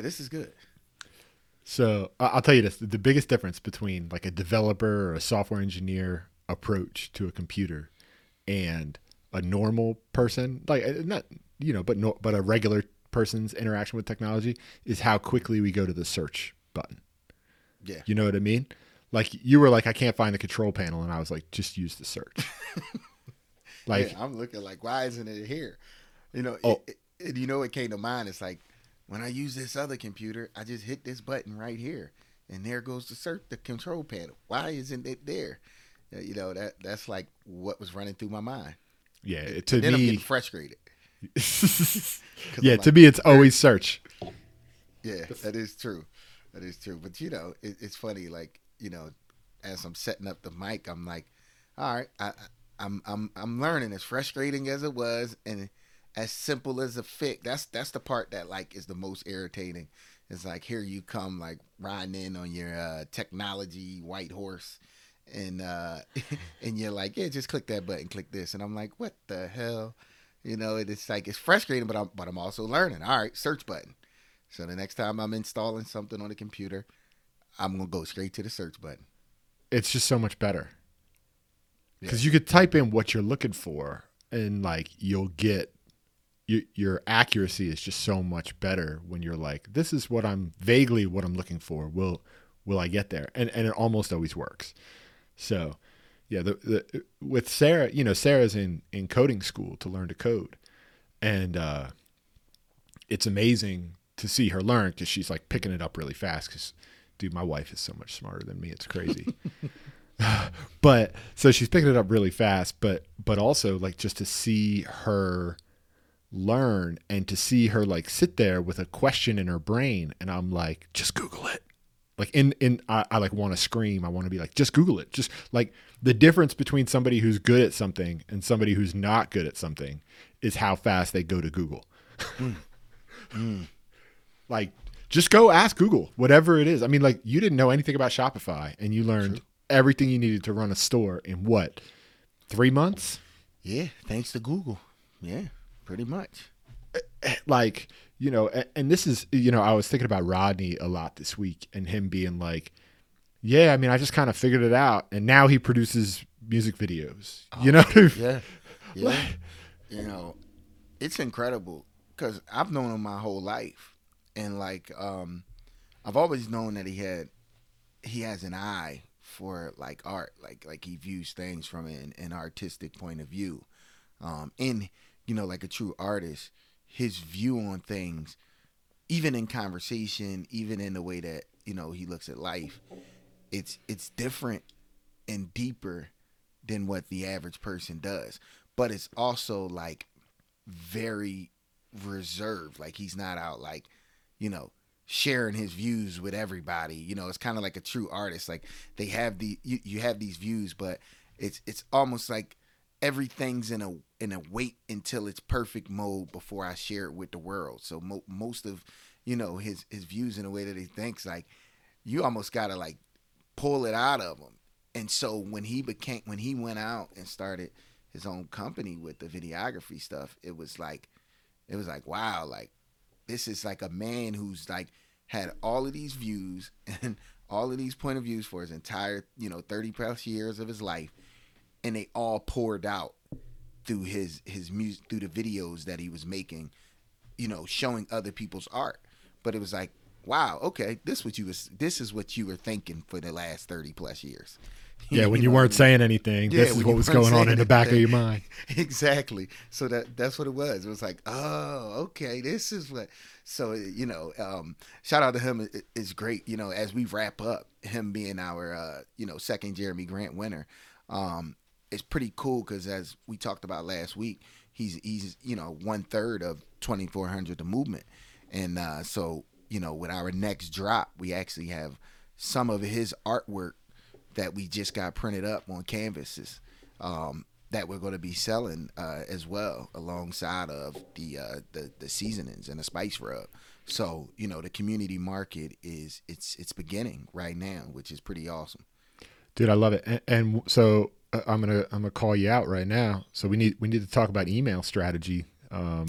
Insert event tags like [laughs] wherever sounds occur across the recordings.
this is good. So I'll tell you this: the biggest difference between like a developer or a software engineer approach to a computer and a normal person, like uh, not you know, but no, but a regular person's interaction with technology is how quickly we go to the search button. Yeah. You know what I mean? Like you were like, I can't find the control panel, and I was like, just use the search. [laughs] like yeah, I'm looking like, why isn't it here? You know, Oh. it, it, you know, it came to mind. It's like when I use this other computer, I just hit this button right here, and there goes the search, the control panel. Why isn't it there? Uh, You know, that that's like what was running through my mind. yeah, it- to then I'm me, getting frustrated. [laughs] yeah, I'm to me, it's always search. Yeah, that is true. That is true. But you know, it, it's funny. Like you know, as I'm setting up the mic, I'm like, all right, I- I'm I'm I'm learning. As frustrating as it was, and as simple as a fix. That's that's the part that like is the most irritating. It's like here you come like riding in on your uh, technology white horse, and uh, [laughs] and you're like, yeah, just click that button, click this, and I'm like, what the hell? You know, it's like it's frustrating, but I'm but I'm also learning. All right, search button. So the next time I'm installing something on the computer, I'm gonna go straight to the search button. it's just so much better because you could type in what you're looking for and like you'll get your, your accuracy is just so much better when you're like this is what i'm vaguely what i'm looking for. Will will i get there? And and it almost always works. So yeah the, the with sarah you know sarah's in in coding school to learn to code. And uh it's amazing to see her learn because she's like picking it up really fast because dude my wife is so much smarter than me. It's crazy. [laughs] But so she's picking it up really fast but but also like just to see her learn and to see her like sit there with a question in her brain and i'm like just google it. Like in in i, I like want to scream. I want to be like just google it. Just like the difference between somebody who's good at something and somebody who's not good at something is how fast they go to google. Hmm. [laughs] Hmm. Like just go ask google whatever it is. I mean like you didn't know anything about shopify and you learned everything you needed to run a store in what three months? Yeah, thanks to Google. Yeah, pretty much. like you know and, and this is you know i was thinking about rodney a lot this week and him being like yeah i mean i just kind of figured it out and now he produces music videos. You know Yeah, [laughs] yeah. you know, it's incredible because I've known him my whole life, and like, um, I've always known that he had, he has an eye for like art, like like he views things from an, an artistic point of view, um, and you know, like a true artist, his view on things, even in conversation, even in the way that you know he looks at life, it's it's different and deeper than what the average person does. But it's also like very reserved. Like he's not out like, you know, sharing his views with everybody. You know, it's kind of like a true artist. Like they have the you, you have these views, but it's it's almost like everything's in a in a wait until it's perfect mode before I share it with the world. So mo- most of you know his his views in the way that he thinks like you almost got to like pull it out of him. And so when he became when he went out and started his own company with the videography stuff, it was like it was like wow, like this is like a man who's like had all of these views [laughs] and all of these point of views for his entire, you know, 30 plus years of his life and they all poured out through his his music through the videos that he was making, you know, showing other people's art. But it was like, wow, okay, this what you was this is what you were thinking for the last 30 plus years. [laughs] yeah when you know, weren't saying anything Yeah, this is what was going on in the back of your mind [laughs] exactly. So that that's what it was. It was like, oh, okay, this is what. So you know, um, shout out to him. It's great. You know, as we wrap up, him being our uh, you know second Jeremy Grant winner, um, it's pretty cool because as we talked about last week, he's he's you know one third of twenty four hundred the movement, and uh, so you know with our next drop, we actually have some of his artwork that we just got printed up on canvases um, that we're going to be selling uh, as well alongside of the, uh, the the seasonings and the spice rub. So you know the community market is it's it's beginning right now, which is pretty awesome. dude i love it and, and so i'm gonna i'm gonna call you out right now so we need we need to talk about email strategy um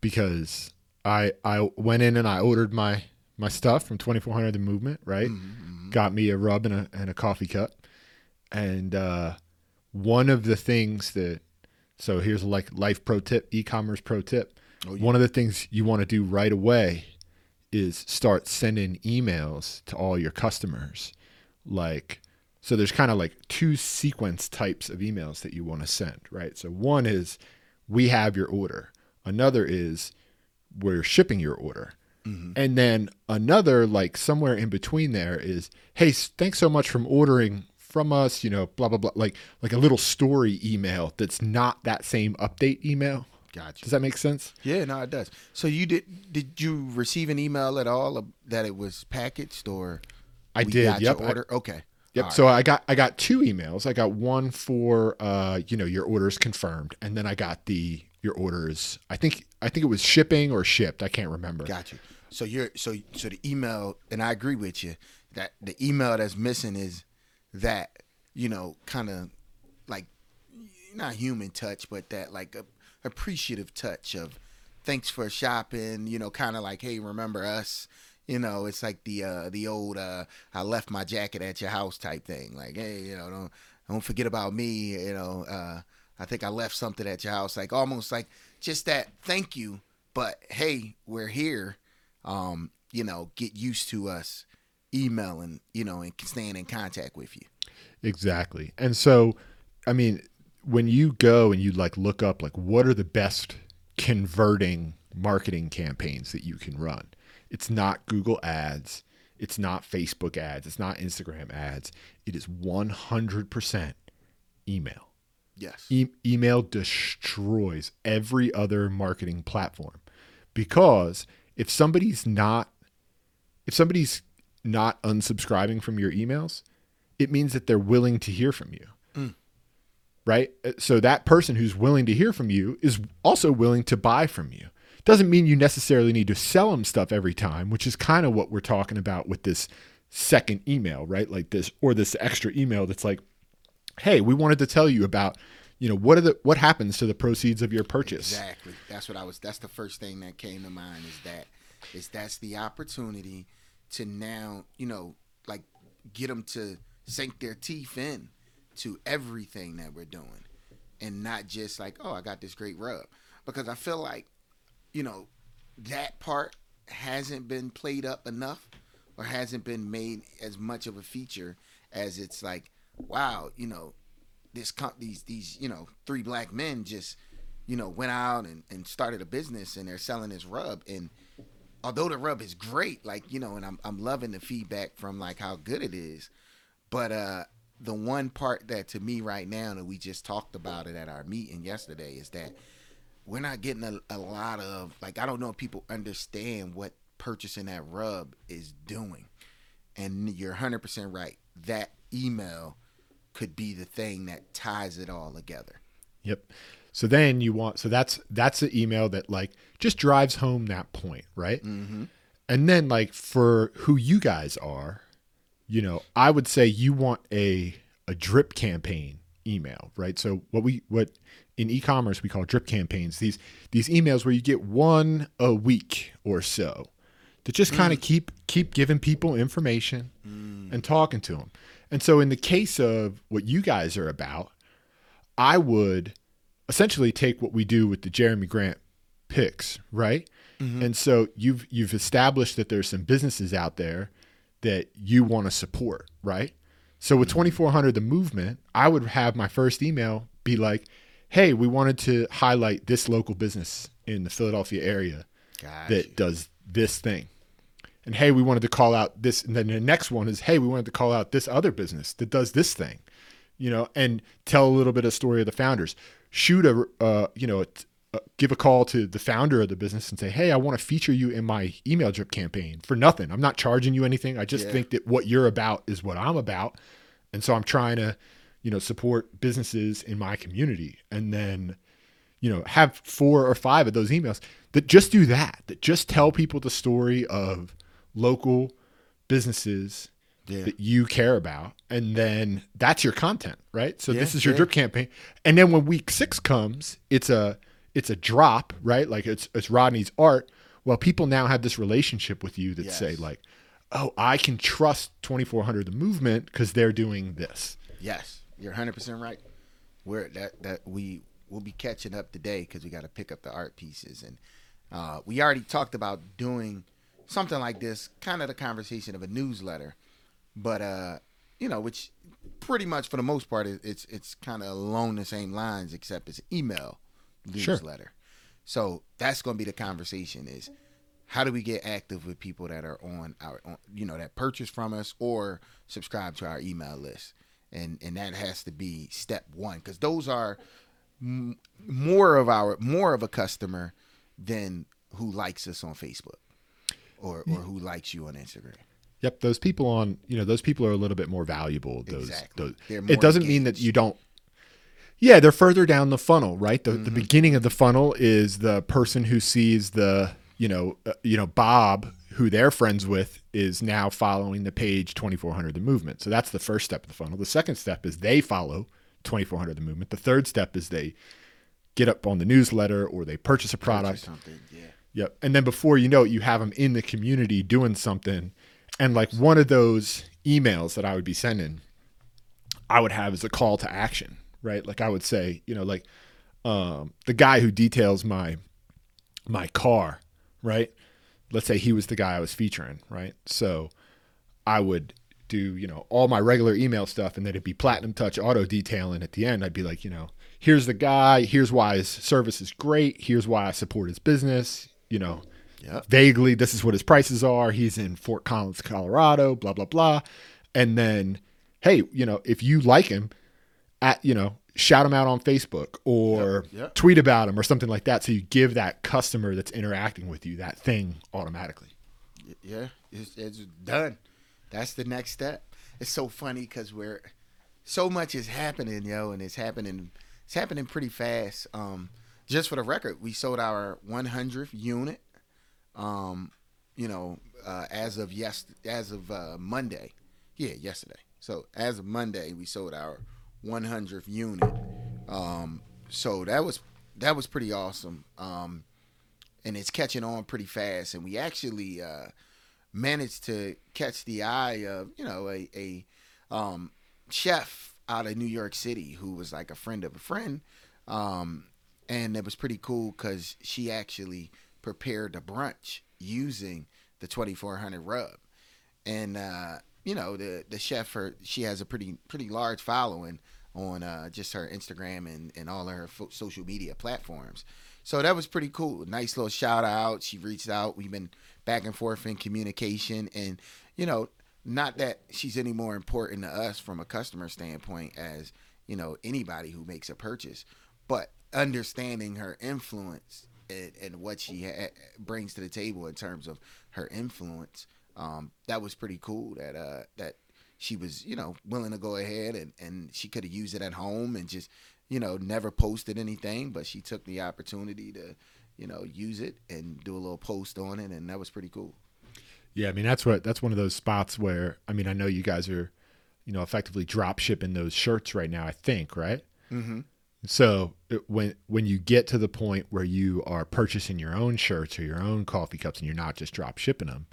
because I I went in and I ordered my my stuff from 2400 The Movement, right? Mm-hmm. Got me a rub and a and a coffee cup, and uh, one of the things that so here's a like life pro tip, e-commerce pro tip. Oh, yeah. One of the things you want to do right away is start sending emails to all your customers. Like, so there's kind of like two sequence types of emails that you want to send, right? So one is, we have your order. Another is, we're shipping your order. Mm-hmm. And then another, like somewhere in between there, is, hey, thanks so much from ordering from us. You know, blah blah blah. Like like a little story email that's not that same update email. Gotcha. Does that make sense? Yeah, no, it does. So you did? Did you receive an email at all that it was packaged or? I did. Yep. Your I- order. okay. Yep. All So I got I got two emails. I got one for uh, you know, your orders confirmed, and then I got the your orders. I think I think it was shipping or shipped. I can't remember. Got you. So you're so so the email, and I agree with you that the email that's missing is that you know kind of like not human touch, but that like a appreciative touch of thanks for shopping. You know, kind of like hey, remember us. You know, it's like the uh the old uh I left my jacket at your house type thing. Like hey, you know, don't don't forget about me. You know, uh I think I left something at your house. Like almost like just that thank you, but hey, we're here um, you know, get used to us emailing, you know, and staying in contact with you. Exactly. And so, I mean, when you go and you like look up like what are the best converting marketing campaigns that you can run, it's not Google ads, it's not Facebook ads, it's not Instagram ads. It is 100% email. Yes. E- email destroys every other marketing platform because if somebody's not if somebody's not unsubscribing from your emails it means that they're willing to hear from you right Uh, so that person who's willing to hear from you is also willing to buy from you doesn't mean you necessarily need to sell them stuff every time which is kind of what we're talking about with this second email right like this or this extra email that's like hey, we wanted to tell you about, you know, what are the what happens to the proceeds of your purchase. Exactly. That's what I was that's the first thing that came to mind is that is that's the opportunity to now, you know, like get them to sink their teeth in to everything that we're doing and not just like, oh, I got this great rub because I feel like, you know, that part hasn't been played up enough or hasn't been made as much of a feature as it's like, wow, you know, this com- these these you know three black men just you know went out and, and started a business and they're selling this rub. And although the rub is great like you know and I'm I'm loving the feedback from like how good it is but uh the one part that to me right now and we just talked about it at our meeting yesterday is that we're not getting a, a lot of like I don't know if people understand what purchasing that rub is doing and you're 100% right that email could be the thing that ties it all together. Yep. So then you want so that's that's the email that like just drives home that point, right? Mm-hmm. And then like for who you guys are, you know, I would say you want a a drip campaign email, right? So what we what in e-commerce we call drip campaigns. These these emails where you get one a week or so to just mm. kind of keep keep giving people information mm. and talking to them. And so in the case of what you guys are about, I would essentially take what we do with the Jeremy Grant picks, right? Mm-hmm. And so you've you've established that there's some businesses out there that you want to support, right? So with mm-hmm. 2400 the movement, I would have my first email be like, "Hey, we wanted to highlight this local business in the Philadelphia area Gotcha. that does this thing." And hey, we wanted to call out this and then the next one is, "Hey, we wanted to call out this other business that does this thing." You know, and tell a little bit of story of the founders. Shoot a uh, you know, a, uh, give a call to the founder of the business and say, "Hey, I want to feature you in my email drip campaign for nothing. I'm not charging you anything. I just Yeah. think that what you're about is what I'm about, and so I'm trying to, you know, support businesses in my community." And then, you know, have four or five of those emails that just do that. That just tell people the story of local businesses Yeah. that you care about and then that's your content right so this is your yeah. drip campaign and then when week six comes it's a it's a drop right like it's it's rodney's art Well, people now have this relationship with you that say like, "Oh, I can trust 2400 the movement because they're doing this." Yes, you're 100 percent right. We're that that we will be catching up today because we got to pick up the art pieces, and uh, we already talked about doing something like this, kind of the conversation of a newsletter, but uh, you know, which pretty much for the most part it- it's it's kind of along the same lines, except it's email newsletter. Sure. So that's going to be the conversation: is how do we get active with people that are on our, on, you know, that purchase from us or subscribe to our email list, and and that has to be step one because those are m- more of our more of a customer than who likes us on Facebook or or who likes you on Instagram. Yep, those people on you know those people are a little bit more valuable. Those, Exactly. those more it doesn't mean that you don't. Yeah, they're further down the funnel, right? The Mm-hmm. the beginning of the funnel is the person who sees the you know uh, you know Bob who they're friends with is now following the page 2400 the movement. So that's the first step of the funnel. The second step is they follow 2400 the movement. The third step is they get up on the newsletter or they purchase a product. something, yeah. Yep. And then before you know it, you have them in the community doing something. And like one of those emails that I would be sending, I would have as a call to action, right? Like I would say, you know, like um, the guy who details my my car, right? Let's say he was the guy I was featuring, right? So I would do, you know, all my regular email stuff and then it'd be platinum touch auto detailing at the end. I'd be like, you know, here's the guy, here's why his service is great, here's why I support his business, you know, Yep. vaguely this is what his prices are. He's in Fort Collins, Colorado, blah blah blah. And then hey, you know, if you like him, at you know, shout them out on Facebook or Yep, yep. tweet about them or something like that so you give that customer that's interacting with you that thing automatically. Yeah, it's, it's done. That's the next step. It's so funny because we're so much is happening, yo, and it's happening. It's happening pretty fast. Um, just for the record, we sold our 100th unit. Um, you know, uh, as of yes, as of uh, Monday, yeah, yesterday. So as of Monday, we sold our 100th unit. Um, so that was that was pretty awesome. Um, and it's catching on pretty fast. And we actually uh, managed to catch the eye of you know a, a um, chef out of New York City who was like a friend of a friend, um, and it was pretty cool because she actually prepared a brunch using the 2400 rub, and uh, you know the the chef her she has a pretty pretty large following on uh, just her Instagram and, and all her fo- social media platforms. So that was pretty cool. Nice little shout out. She reached out. We've been back and forth in communication, and you know, not that she's any more important to us from a customer standpoint as you know anybody who makes a purchase, but understanding her influence and, and what she ha- brings to the table in terms of her influence. Um, that was pretty cool. That uh, that she was you know willing to go ahead and and she could have used it at home and just you know never posted anything, but she took the opportunity to you know use it and do a little post on it, and that was pretty cool. Yeah, I mean that's what that's one of those spots where I mean I know you guys are, you know, effectively drop shipping those shirts right now. I think right. Mm-hmm. So it- when when you get to the point where you are purchasing your own shirts or your own coffee cups and you're not just drop shipping them,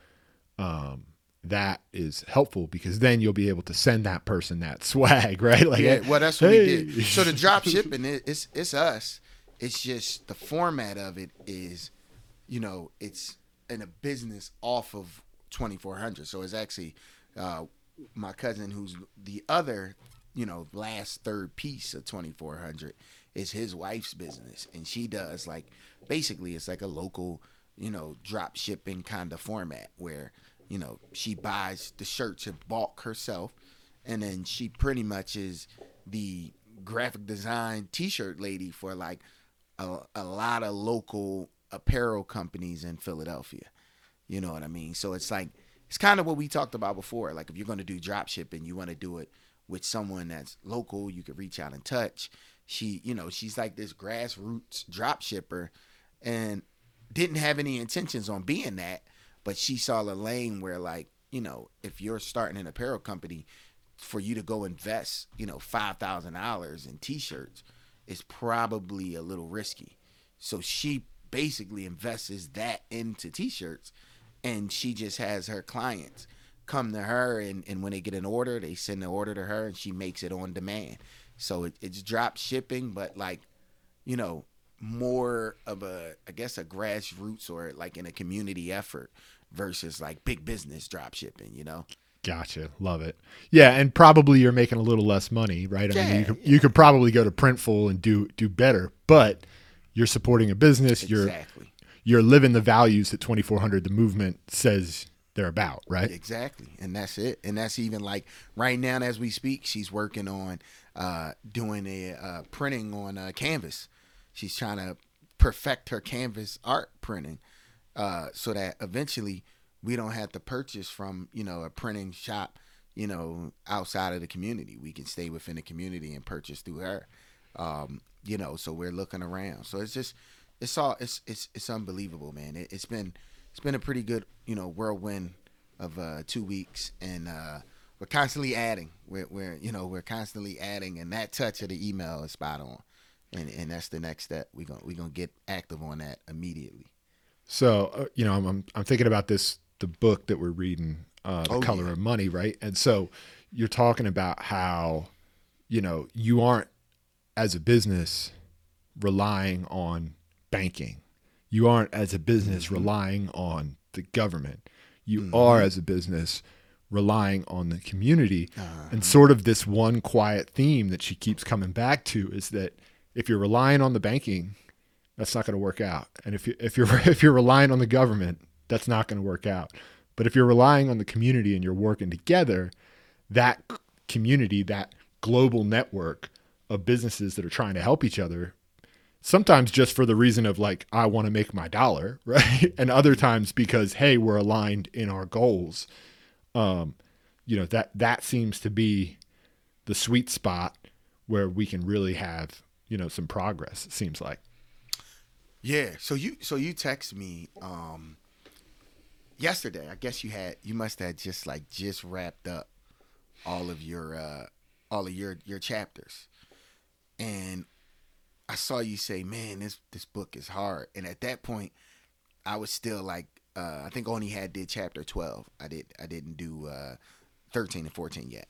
um, that is helpful because then you'll be able to send that person that [laughs] swag, right? Like, yeah, well, that's what we did. So the drop [laughs] shipping, it, it's it's us. It's just the format of it is, you know, it's in a business off of twenty four hundred. So it's actually uh, my cousin, who's the other, you know, last third piece of twenty four hundred, is his wife's business, and she does like basically it's like a local, you know, drop shipping kind of format where you know she buys the shirts in bulk herself and then she pretty much is the graphic design t-shirt lady for like a, a lot of local apparel companies in Philadelphia. You know what I mean? So it's like it's kind of what we talked about before. Like if you're going to do drop shipping, you want to do it with someone that's local, you could reach out and touch. She, you know, she's like this grassroots drop shipper and didn't have any intentions on being that, but she saw a lane where like, you know, if you're starting an apparel company, for you to go invest, you know, five thousand dollars in t-shirts is probably a little risky. So she basically invests that into t-shirts and she just has her clients come to her and, and when they get an order they send the order to her and she makes it on demand so it, it's drop shipping but like you know more of a i guess a grassroots or like in a community effort versus like big business drop shipping you know Gotcha. Love it. Yeah, and probably you're making a little less money, right? I mean, Yeah, you could, you could probably go to Printful and do do better, but you're supporting a business. You're exactly you're living the values that 2400 the movement says they're about, right? Exactly, and that's it. And that's even like right now as we speak, she's working on uh, doing a uh, printing on uh, canvas. She's trying to perfect her canvas art printing, uh, so that eventually we don't have to purchase from you know a printing shop, you know, outside of the community. We can stay within the community and purchase through her. Um, you know, so we're looking around. So it's just, it's all, it's it's it's unbelievable, man. It, it's been it's been a pretty good you know whirlwind of uh, two weeks, and uh, we're constantly adding. We're, we're you know we're constantly adding, and that touch of the email is spot on, and and that's the next step. We gonna we gonna get active on that immediately. So, uh, you know, I'm, I'm I'm thinking about this the book that we're reading, uh, The Oh, Color yeah. of Money, right? And so you're talking about how, you know, you aren't as a business relying on banking. You aren't as a business Mm-hmm. relying on the government. You are as a business relying on the community. Uh-huh. And sort of this one quiet theme that she keeps coming back to is that if you're relying on the banking, that's not going to work out. And if you if you're [laughs] if you're relying on the government, that's not going to work out. But if you're relying on the community and you're working together, that community, that global network of businesses that are trying to help each other, sometimes just for the reason of like I want to make my dollar, [laughs] right? And other times because hey, we're aligned in our goals. Um, you know, that that seems to be the sweet spot where we can really have, you know, some progress, it seems like. Yeah. So you so you text me um yesterday. I guess you had you must have just like just wrapped up all of your uh all of your your chapters. And I saw you say, "Man, this this book is hard." And at that point, I was still like uh I think only had did chapter 12. I did I didn't do uh 13 and 14 yet.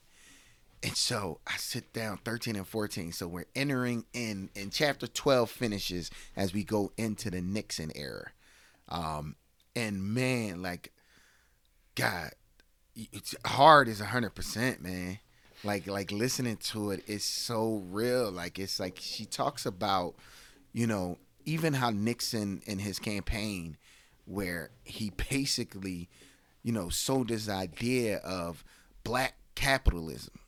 And so I sit down 13 and 14. So we're entering in, and chapter 12 finishes as we go into the Nixon era. Um, and man, like, God, it's hard as 100%, man. Like, like listening to it is so real. Like, it's like she talks about, you know, even how Nixon in his campaign, where he basically, you know, sold this idea of black capitalism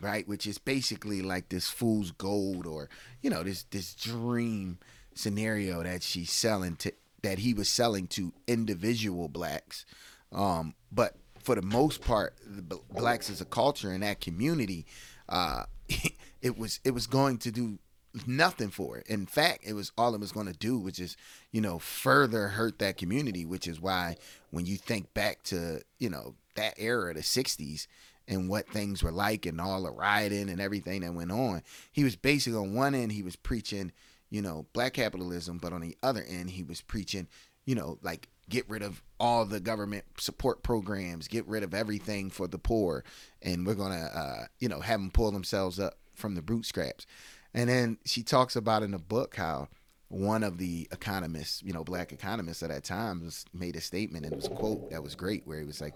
right? Which is basically like this fool's gold or you know this this dream scenario that she's selling to that he was selling to individual blacks. Um, but for the most part, the blacks as a culture in that community, uh, [laughs] it was it was going to do nothing for it. In fact, it was all it was going to do, which is you know further hurt that community. Which is why when you think back to you know that era, the '60s, and what things were like, and all the rioting and everything that went on, he was basically on one end he was preaching you know black capitalism, but on the other end he was preaching you know like get rid of all the government support programs, get rid of everything for the poor, and we're gonna uh, you know have them pull themselves up from the bootstraps. And then she talks about in the book how one of the economists, you know, black economists at that time, was made a statement and it was a quote that was great, where he was like,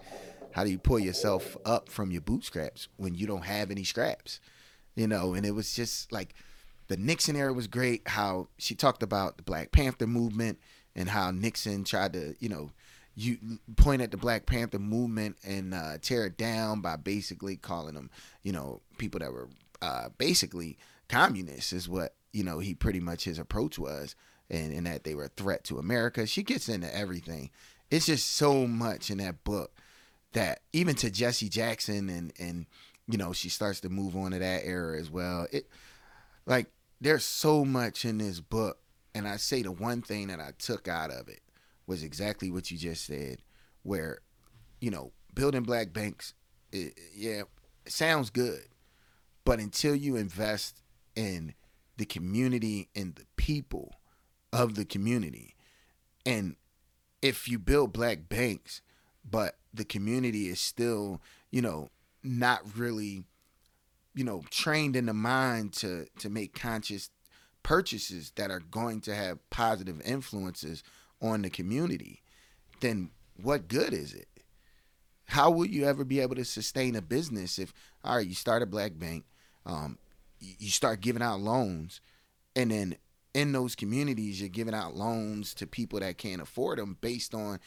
"How do you pull yourself up from your bootstraps when you don't have any scraps? You know, and it was just like the Nixon era was great. How she talked about the Black Panther movement and how Nixon tried to, you know, you point at the Black Panther movement and uh, tear it down by basically calling them, you know, people that were uh, basically communists is what you know he pretty much his approach was, and, and that they were a threat to America. She gets into everything. It's just so much in that book that even to Jesse Jackson and and you know she starts to move on to that era as well. It like there's so much in this book, and I say the one thing that I took out of it was exactly what you just said, where you know building black banks, it, yeah, it sounds good, but until you invest in the community and the people of the community, And if you build black banks, but the community is still, you know, not really, you know, trained in the mind to to make conscious purchases that are going to have positive influences on the community, then what good is it? How will you ever be able to sustain a business if, all right, you start a black bank, um, you start giving out loans, and then in those communities, you're giving out loans to people that can't afford them based on,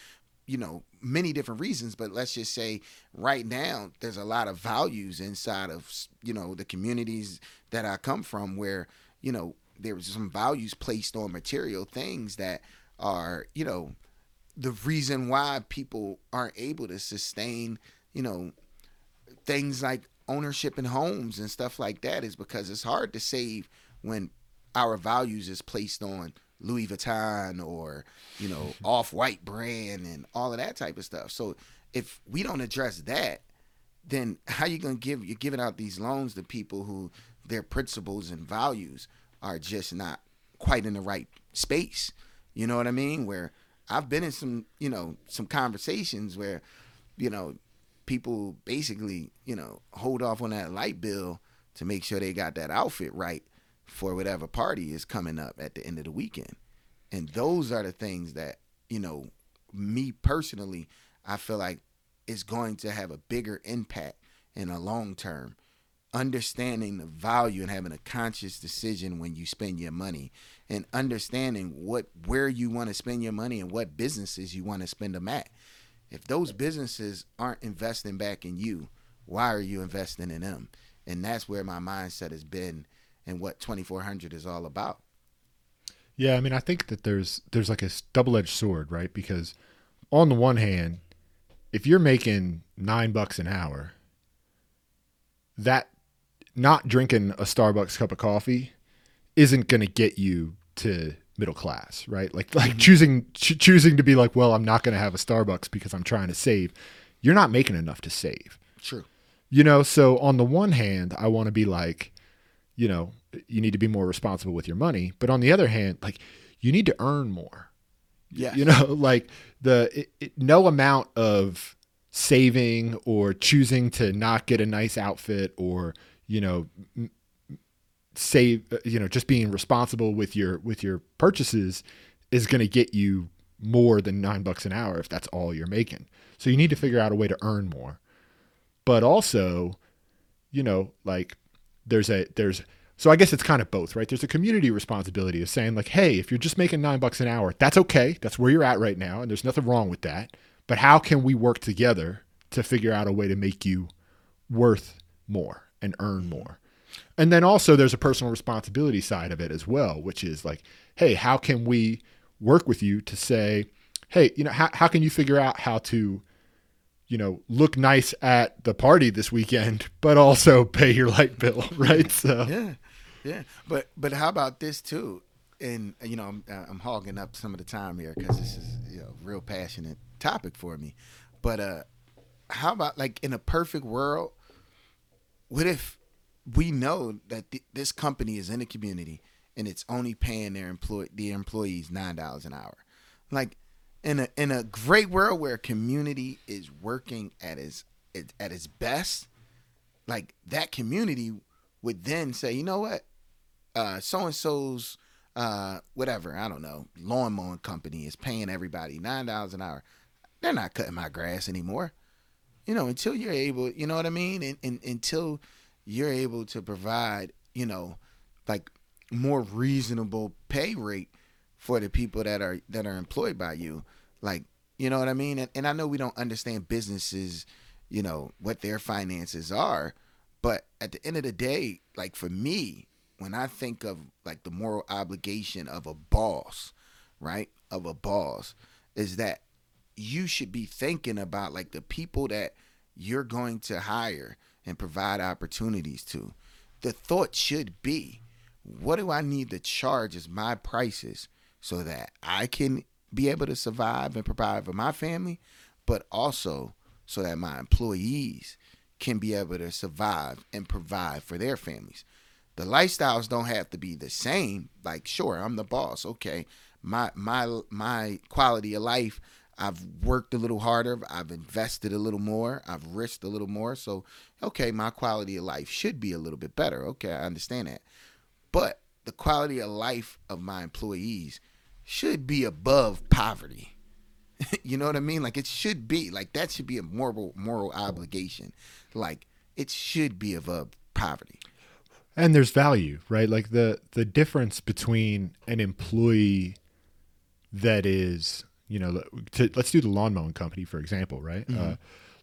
you know, many different reasons. But let's just say right now, there's a lot of values inside of, you know, the communities that I come from where, you know, there's some values placed on material things that are, you know, the reason why people aren't able to sustain, you know, things like ownership in homes and stuff like that is because it's hard to save when our values is placed on Louis Vuitton or you know [laughs] off white brand and all of that type of stuff. So if we don't address that, then how you gonna give you're giving out these loans to people who their principles and values are just not quite in the right space. You know what I mean? Where I've been in some you know some conversations where you know people basically you know hold off on that light bill to make sure they got that outfit right for whatever party is coming up at the end of the weekend. And those are the things that, you know, me personally, I feel like is going to have a bigger impact in a long term. Understanding the value and having a conscious decision when you spend your money and understanding what where you want to spend your money and what businesses you want to spend them at. If those businesses aren't investing back in you, why are you investing in them? And that's where my mindset has been and what 2400 is all about. Yeah, I mean, I think that there's there's like a double-edged sword, right? Because on the one hand, if you're making 9 bucks an hour, that not drinking a Starbucks cup of coffee isn't going to get you to middle class, right? Like like mm-hmm. choosing ch- choosing to be like, well, I'm not going to have a Starbucks because I'm trying to save. You're not making enough to save. True. You know, so on the one hand, I want to be like, you know, you need to be more responsible with your money. But on the other hand, like you need to earn more. Yeah. You know, [laughs] like the it, it, no amount of saving or choosing to not get a nice outfit or, you know, save, uh, you know, just being responsible with your with your purchases is going to get you more than 9 bucks an hour if that's all you're making. So you need to figure out a way to earn more. But also, you know, like there's a there's so I guess it's kind of both, right? There's a community responsibility of saying like, hey, if you're just making nine bucks an hour, that's okay. That's where you're at right now, and there's nothing wrong with that. But how can we work together to figure out a way to make you worth more and earn more? And then also there's a personal responsibility side of it as well, which is like, hey, how can we work with you to say, hey, you know, how, how can you figure out how to you know, look nice at the party this weekend, [laughs] but also pay your light bill, [laughs] right? So yeah, yeah. But but how about this too? And you know, I'm, uh, I'm hogging up some of the time here because this is you know real passionate topic for me. But uh, how about like in a perfect world? What if we know that th- this company is in the community and it's only paying their employ the employees nine dollars an hour? Like in a in a great world where community is working at its at its best, like that community would then say, you know what, uh, so and so's uh, whatever I don't know lawn mowing company is paying everybody nine dollars an hour. They're not cutting my grass anymore. You know, until you're able, you know what I mean, and, and until you're able to provide, you know, like more reasonable pay rate for the people that are that are employed by you. Like, you know what I mean? And, and I know we don't understand businesses, you know, what their finances are, but at the end of the day, like for me, when I think of like the moral obligation of a boss, right? Of a boss, is that you should be thinking about like the people that you're going to hire and provide opportunities to. The thought should be, what do I need to charge as my prices so that I can be able to survive and provide for my family, but also so that my employees can be able to survive and provide for their families. The lifestyles don't have to be the same. Like, sure, I'm the boss. Okay. my my my quality of life. I've worked a little harder. I've invested a little more. I've risked a little more. So, okay, my quality of life should be a little bit better. Okay, I understand that. But the quality of life of my employees should be above poverty. [laughs] you know what I mean? Like it should be like that should be a moral moral obligation. Like it should be above poverty. And there's value, right? Like the the difference between an employee that is, you know, to, let's do the lawn mowing company for example, right? Mm-hmm. Uh,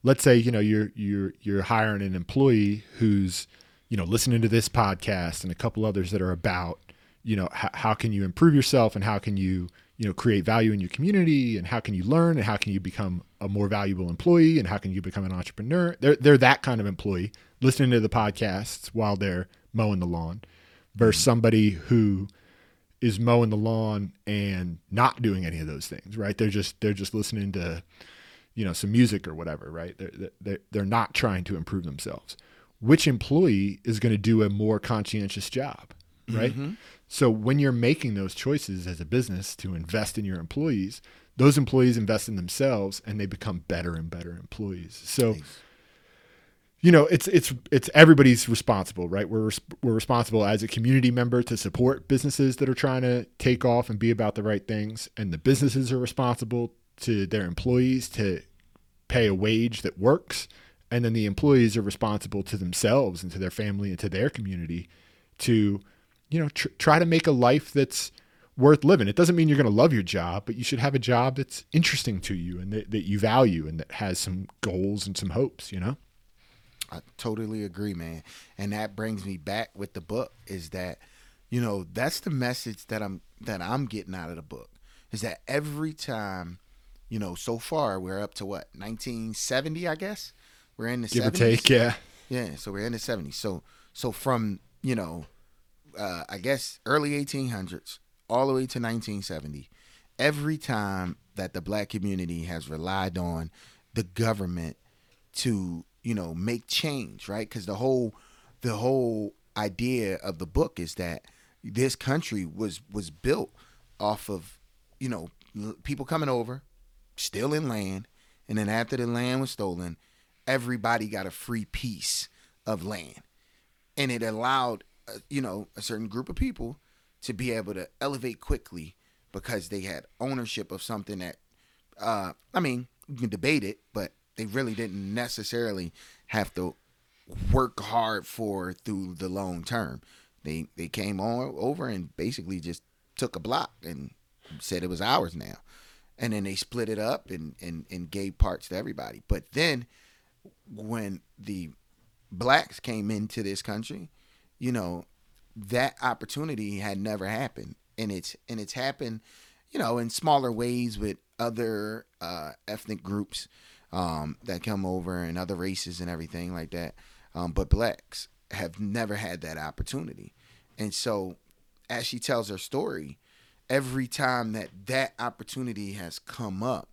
let's say you know you're you're you're hiring an employee who's you know listening to this podcast and a couple others that are about you know h- how can you improve yourself and how can you you know create value in your community and how can you learn and how can you become a more valuable employee and how can you become an entrepreneur? They're, they're that kind of employee listening to the podcasts while they're mowing the lawn versus somebody who is mowing the lawn and not doing any of those things right? They're just they're just listening to you know some music or whatever right? They're, they're, they're not trying to improve themselves. Which employee is going to do a more conscientious job right? Mm-hmm. So when you're making those choices as a business to invest in your employees, those employees invest in themselves and they become better and better employees. So nice. you know, it's it's it's everybody's responsible, right? We're we're responsible as a community member to support businesses that are trying to take off and be about the right things, and the businesses are responsible to their employees to pay a wage that works, and then the employees are responsible to themselves and to their family and to their community to you know, tr- try to make a life that's worth living. It doesn't mean you're going to love your job, but you should have a job that's interesting to you and that, that you value and that has some goals and some hopes, you know? I totally agree, man. And that brings me back with the book is that, you know, that's the message that I'm that I'm getting out of the book. Is that every time, you know, so far we're up to what, 1970, I guess? We're in the Give 70s. or take, yeah. Yeah, so we're in the 70s. So so from, you know, uh, I guess early 1800s all the way to 1970, every time that the black community has relied on the government to, you know, make change, right? Because the whole the whole idea of the book is that this country was was built off of, you know, people coming over, stealing land, and then after the land was stolen, everybody got a free piece of land. And it allowed you know, a certain group of people to be able to elevate quickly because they had ownership of something that, uh, I mean, you can debate it, but they really didn't necessarily have to work hard for through the long term. They they came on over and basically just took a block and said it was ours now. And then they split it up and, and, and gave parts to everybody. But then when the blacks came into this country, you know, that opportunity had never happened. And it's and it's happened, you know, in smaller ways with other uh, ethnic groups um, that come over and other races and everything like that. Um, but blacks have never had that opportunity. And so as she tells her story, every time that that opportunity has come up,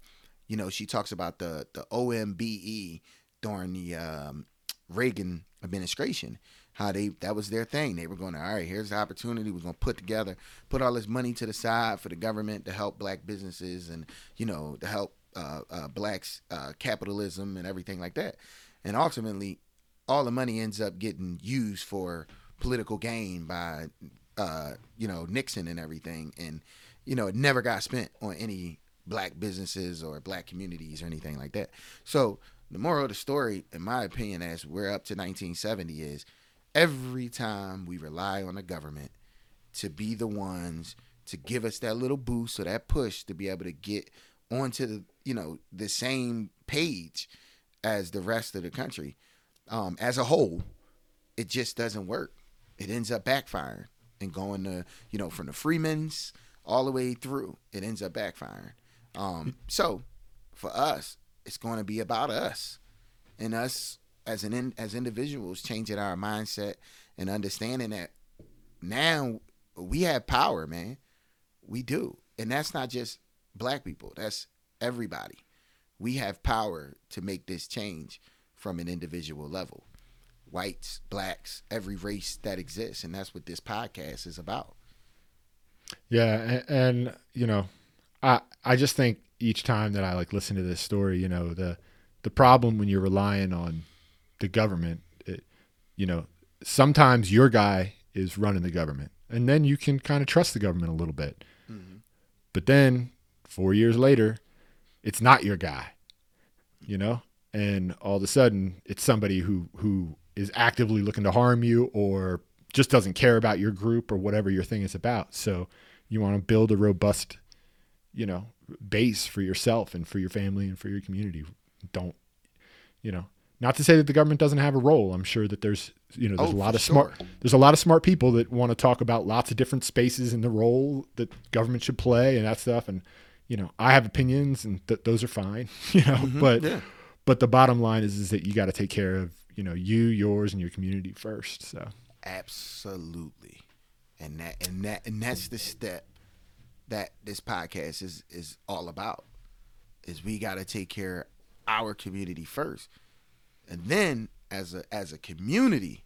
you know, she talks about the the OMBE during the um, Reagan administration how they that was their thing. They were going all right. Here's the opportunity. We're going to put together, put all this money to the side for the government to help black businesses and you know to help uh, uh, blacks uh, capitalism and everything like that. And ultimately, all the money ends up getting used for political gain by uh, you know Nixon and everything. And you know it never got spent on any black businesses or black communities or anything like that. So the moral of the story, in my opinion, as we're up to 1970, is every time we rely on the government to be the ones to give us that little boost or that push to be able to get onto the you know the same page as the rest of the country um, as a whole it just doesn't work. It ends up backfiring and going to you know from the Freedmans all the way through it ends up backfiring. Um, so for us it's going to be about us and us as an in, as individuals changing our mindset and understanding that now we have power, man. We do. And that's not just black people. That's everybody. We have power to make this change from an individual level. Whites, blacks, every race that exists, and that's what this podcast is about. Yeah, and, and you know, I I just think each time that I like listen to this story, you know, the the problem when you're relying on the government, it, you know, sometimes your guy is running the government, and then you can kind of trust the government a little bit. Mm-hmm. But then four years later, it's not your guy, you know, and all of a sudden it's somebody who who is actively looking to harm you or just doesn't care about your group or whatever your thing is about. So you want to build a robust, you know, base for yourself and for your family and for your community. Don't, you know, not to say that the government doesn't have a role. I'm sure that there's, you know, there's Oh, a lot of smart, sure. there's a lot of smart people that want to talk about lots of different spaces and the role that government should play and that stuff. And, you know, I have opinions and th- those are fine, [laughs] you know, but, Mm-hmm. yeah. but the bottom line is, is that you got to take care of, you know, you, yours, and your community first. So, Absolutely. And that and that and that's the step that this podcast is is all about. Is we got to take care of our community first. And then as a as a community,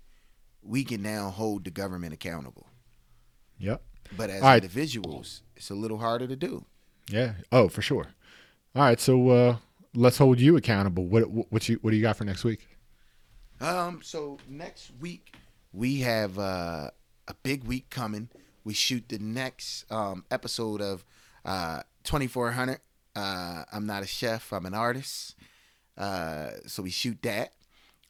we can now hold the government accountable. yep. But as right. individuals, it's a little harder to do. Yeah. Oh, for sure. All right. So, uh, let's hold you accountable. What, what you, what do you got for next week? Um, so next week we have uh, a big week coming. We shoot the next um, episode of uh, 2400. Uh, I'm not a chef. I'm an artist. Uh, so we shoot that.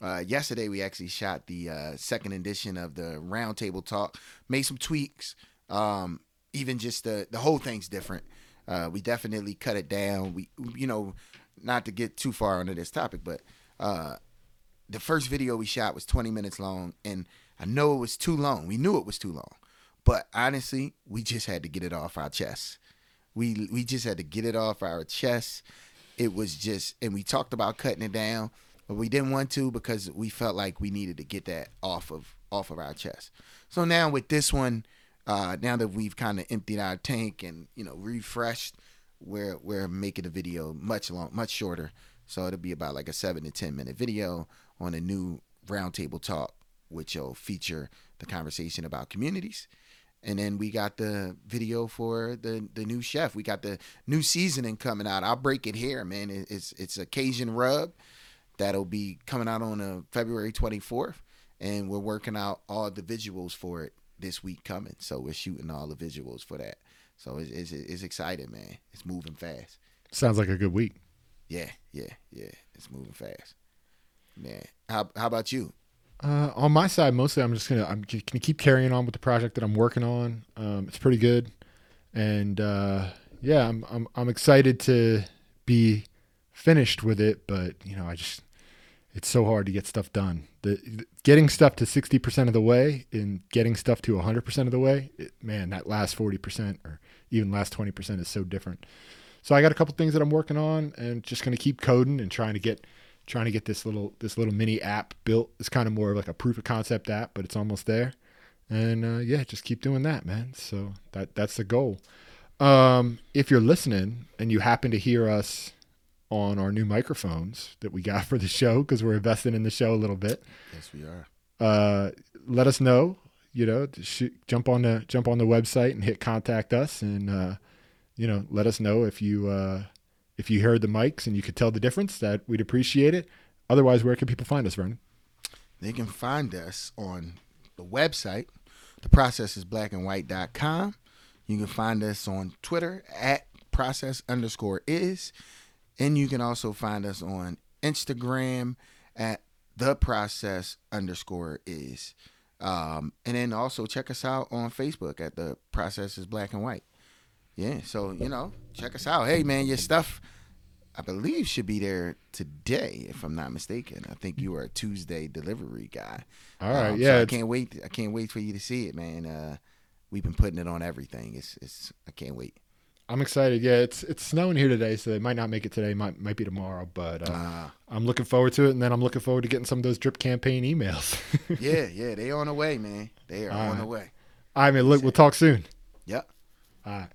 Uh, yesterday we actually shot the uh, second edition of the Roundtable Talk. Made some tweaks. Um, even just the the whole thing's different. Uh, we definitely cut it down. We you know not to get too far into this topic, but uh, the first video we shot was 20 minutes long and i know it was too long we knew it was too long but honestly we just had to get it off our chest we we just had to get it off our chest it was just and we talked about cutting it down but we didn't want to because we felt like we needed to get that off of off of our chest so now with this one uh now that we've kind of emptied our tank and you know refreshed we're we're making the video much long much shorter so it'll be about like a seven to ten minute video on a new roundtable talk, which will feature the conversation about communities. And then we got the video for the the new chef. We got the new seasoning coming out. I'll break it here, man. It's it's a Cajun rub that'll be coming out on uh, February 24th, and we're working out all the visuals for it this week coming. So we're shooting all the visuals for that. So it's it's, it's exciting, man. It's moving fast. Sounds like a good week. Yeah, yeah, yeah. It's moving fast. Man, how how about you? Uh, on my side, mostly I'm just gonna I'm gonna keep carrying on with the project that I'm working on. Um, it's pretty good, and uh, yeah, I'm I'm I'm excited to be finished with it. But you know, I just it's so hard to get stuff done. The, getting stuff to sixty percent of the way and getting stuff to hundred percent of the way, it, man, that last forty percent or even last twenty percent is so different. So I got a couple things that I'm working on, and just gonna keep coding and trying to get trying to get this little this little mini app built. It's kind of more of like a proof of concept app, but it's almost there. And uh, yeah, just keep doing that, man. So that that's the goal. Um, if you're listening and you happen to hear us on our new microphones that we got [laughs] for the show because we're investing in the show a little bit, Yes, we are. uh, let us know. You know, shoot, jump on the jump on the website and hit contact us, and uh, you know, let us know if you uh, if you heard the mics and you could tell the difference. That we'd appreciate it. Otherwise, where can people find us, Vernon? They can find us on the website. The process is blackandwhite.com. You can find us on Twitter at process underscore is. And you can also find us on Instagram at the process underscore is. Um, and then also check us out on Facebook at the process is black and white. Yeah, so you know, check us out. Hey man, your stuff I believe should be there today, if I'm not mistaken. I think you are a Tuesday delivery guy. All right, Um, yeah, so I can't wait. I can't wait for you to see it, man. Uh, we've been putting it on everything. It's, it's. I can't wait. I'm excited. Yeah, it's it's snowing here today, so they might not make it today. Might might be tomorrow, but uh, Uh, I'm looking forward to it. And then I'm looking forward to getting some of those drip campaign emails. [laughs] yeah, yeah, they on the way, man. They are on the way. All right, man. Look, we'll talk soon. Yep. All right.